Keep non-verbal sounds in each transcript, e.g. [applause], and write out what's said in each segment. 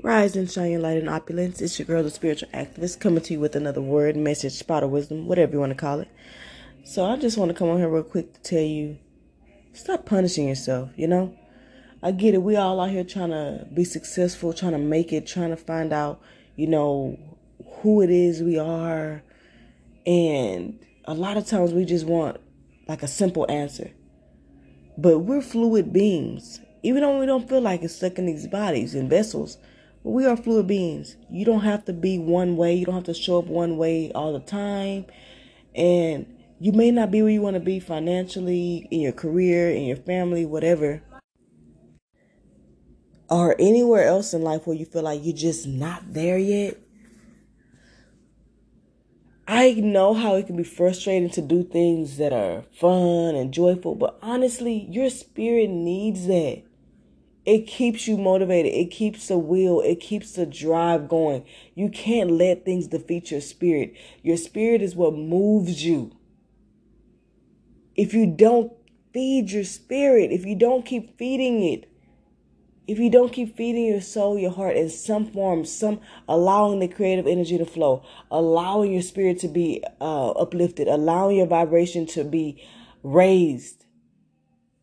Rise and shine your light in opulence. It's your girl, the spiritual activist, coming to you with another word, message, spot of wisdom, whatever you want to call it. So I just want to come on here real quick to tell you, stop punishing yourself. You know, I get it. We all out here trying to be successful, trying to make it, trying to find out, you know, who it is we are, and a lot of times we just want like a simple answer. But we're fluid beings. Even though we don't feel like it's stuck in these bodies and vessels, but we are fluid beings. You don't have to be one way. You don't have to show up one way all the time. And you may not be where you want to be financially, in your career, in your family, whatever. Or anywhere else in life where you feel like you're just not there yet. I know how it can be frustrating to do things that are fun and joyful, but honestly, your spirit needs that. It keeps you motivated. It keeps the will. It keeps the drive going. You can't let things defeat your spirit. Your spirit is what moves you. If you don't feed your spirit, if you don't keep feeding it, if you don't keep feeding your soul, your heart in some form, some allowing the creative energy to flow, allowing your spirit to be uh, uplifted, allowing your vibration to be raised,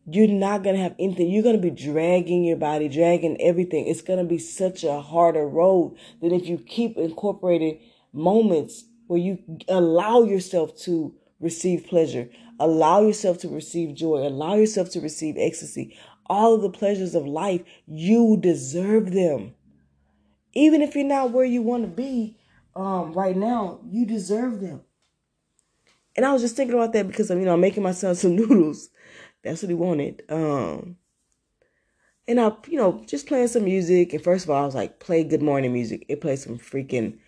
you're not going to have anything. You're going to be dragging your body, dragging everything. It's going to be such a harder road than if you keep incorporating moments where you allow yourself to receive pleasure, allow yourself to receive joy, allow yourself to receive ecstasy. All of the pleasures of life, you deserve them. Even if you're not where you want to be um, right now, you deserve them. And I was just thinking about that because you know I'm making myself [laughs] some noodles that's what he wanted. Um, and I, you know, just playing some music. And first of all, I was like, play good morning music. It played some freaking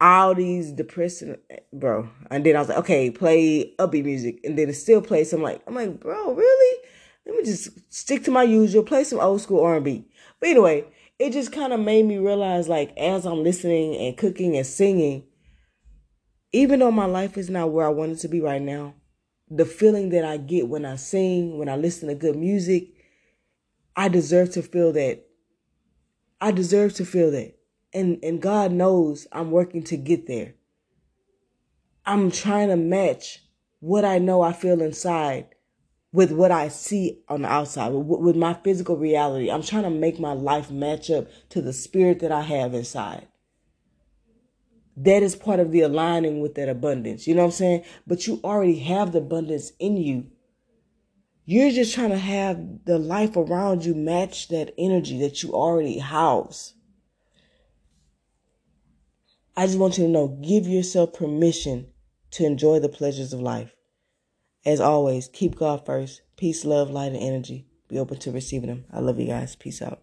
all these depressing, bro. And then I was like, okay, play upbeat music. And then it still plays some like, I'm like, bro, really? Let me just stick to my usual, play some old school R&B. But anyway, it just kind of made me realize, like, as I'm listening and cooking and singing, even though my life is not where I want it to be right now, the feeling that I get when I sing, when I listen to good music, I deserve to feel that. I deserve to feel that. And and God knows I'm working to get there. I'm trying to match what I know I feel inside with what I see on the outside, with, with my physical reality. I'm trying to make my life match up to the spirit that I have inside that is part of the aligning with that abundance. You know what I'm saying? But you already have the abundance in you. You're just trying to have the life around you match that energy that you already house. I just want you to know give yourself permission to enjoy the pleasures of life. As always, keep God first. Peace, love, light, and energy. Be open to receiving them. I love you guys. Peace out.